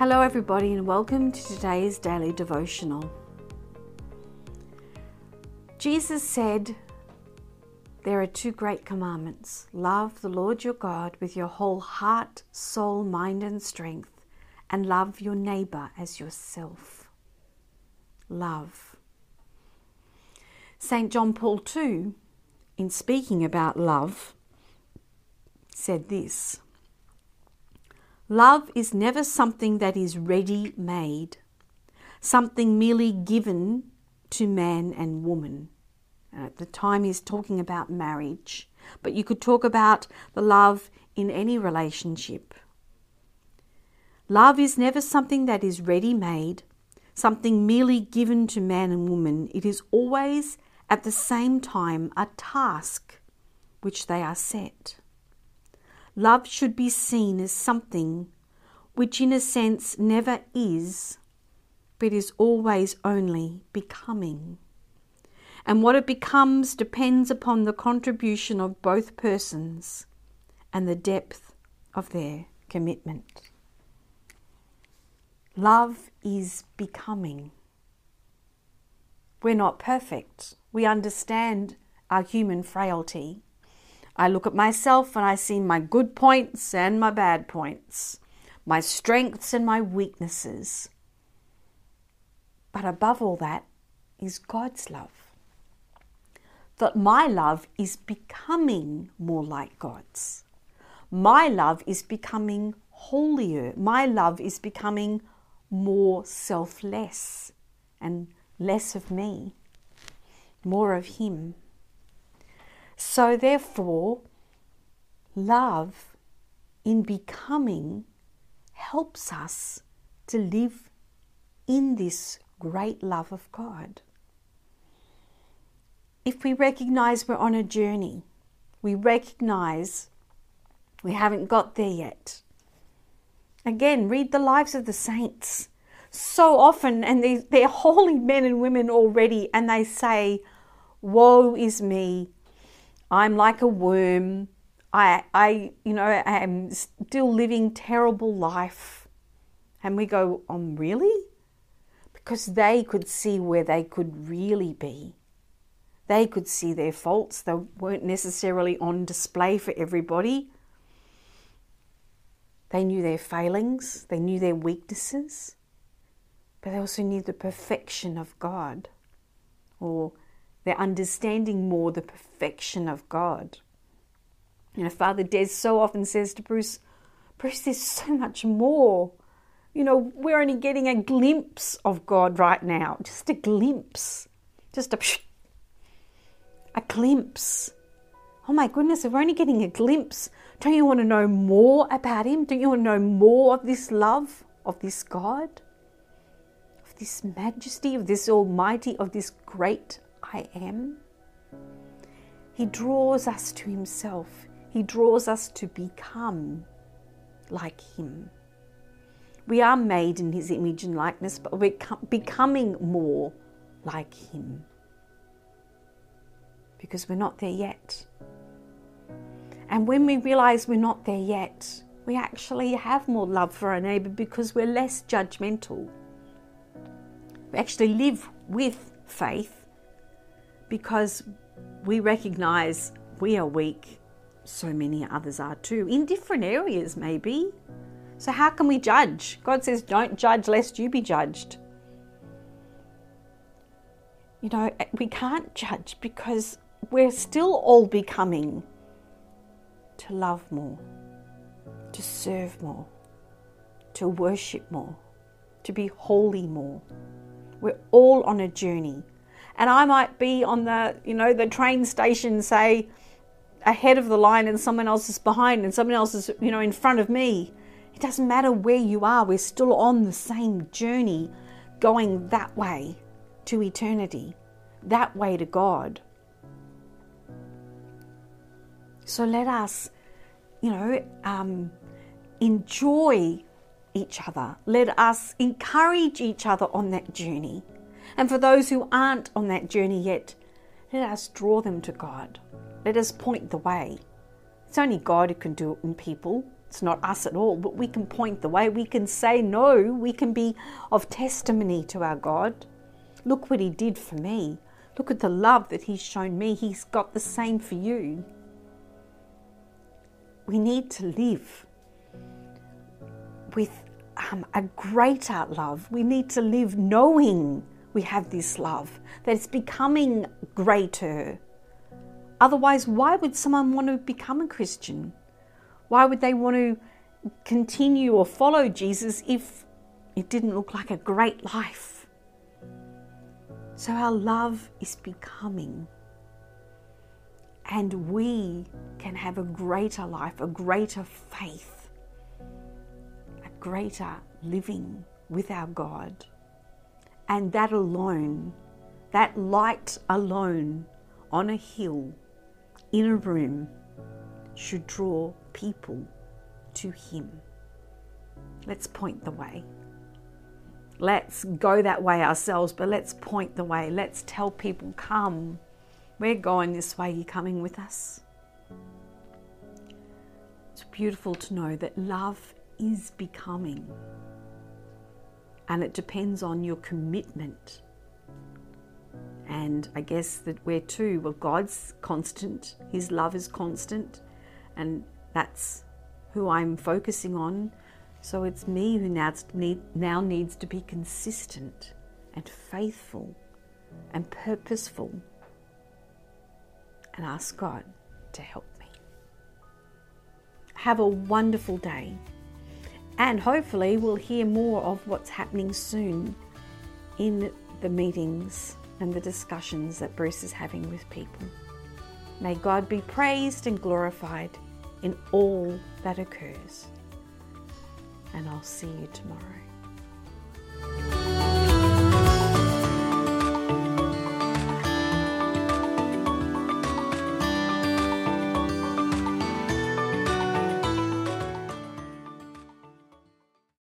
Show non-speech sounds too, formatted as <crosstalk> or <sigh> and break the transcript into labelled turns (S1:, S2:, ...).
S1: Hello, everybody, and welcome to today's daily devotional. Jesus said, There are two great commandments love the Lord your God with your whole heart, soul, mind, and strength, and love your neighbor as yourself. Love. St. John Paul II, in speaking about love, said this Love is never something that is ready made, something merely given to man and woman. And at the time, he's talking about marriage, but you could talk about the love in any relationship. Love is never something that is ready made, something merely given to man and woman. It is always at the same time a task which they are set. Love should be seen as something which, in a sense, never is, but is always only becoming. And what it becomes depends upon the contribution of both persons and the depth of their commitment. Love is becoming. We're not perfect. We understand our human frailty. I look at myself and I see my good points and my bad points, my strengths and my weaknesses. But above all that is God's love. That my love is becoming more like God's. My love is becoming holier. My love is becoming more selfless and less of me, more of Him. So, therefore, love in becoming helps us to live in this great love of God. If we recognize we're on a journey, we recognize we haven't got there yet. Again, read the lives of the saints. So often, and they, they're <laughs> holy men and women already, and they say, Woe is me, I'm like a worm. I, I, you know, am still living terrible life. And we go, um, really? Because they could see where they could really be. They could see their faults. They weren't necessarily on display for everybody. They knew their failings, they knew their weaknesses, but they also knew the perfection of God or they're understanding more the perfection of God. You know, Father Des so often says to Bruce, Bruce, there's so much more. You know, we're only getting a glimpse of God right now, just a glimpse, just a, a glimpse. Oh my goodness, if we're only getting a glimpse, don't you want to know more about Him? Don't you want to know more of this love, of this God, of this majesty, of this Almighty, of this great I am. He draws us to Himself, He draws us to become like Him. We are made in His image and likeness, but we're becoming more like Him because we're not there yet. And when we realize we're not there yet, we actually have more love for our neighbour because we're less judgmental. We actually live with faith because we recognize we are weak, so many others are too, in different areas maybe. So, how can we judge? God says, Don't judge lest you be judged. You know, we can't judge because we're still all becoming to love more, to serve more, to worship more, to be holy more. We're all on a journey and I might be on the, you know, the train station, say, ahead of the line and someone else is behind and someone else is, you know, in front of me. It doesn't matter where you are, we're still on the same journey going that way to eternity, that way to God. So let us, you know, um, enjoy each other. Let us encourage each other on that journey. And for those who aren't on that journey yet, let us draw them to God. Let us point the way. It's only God who can do it in people. It's not us at all, but we can point the way. We can say no. We can be of testimony to our God. Look what He did for me. Look at the love that He's shown me. He's got the same for you. We need to live with um, a greater love. We need to live knowing we have this love, that it's becoming greater. Otherwise, why would someone want to become a Christian? Why would they want to continue or follow Jesus if it didn't look like a great life? So, our love is becoming. And we can have a greater life, a greater faith, a greater living with our God. And that alone, that light alone on a hill, in a room, should draw people to Him. Let's point the way. Let's go that way ourselves, but let's point the way. Let's tell people, come. We're going this way. You're coming with us. It's beautiful to know that love is becoming and it depends on your commitment. And I guess that we're too, well, God's constant, His love is constant, and that's who I'm focusing on. So it's me who now, need, now needs to be consistent and faithful and purposeful and ask God to help me. Have a wonderful day. And hopefully, we'll hear more of what's happening soon in the meetings and the discussions that Bruce is having with people. May God be praised and glorified in all that occurs. And I'll see you tomorrow.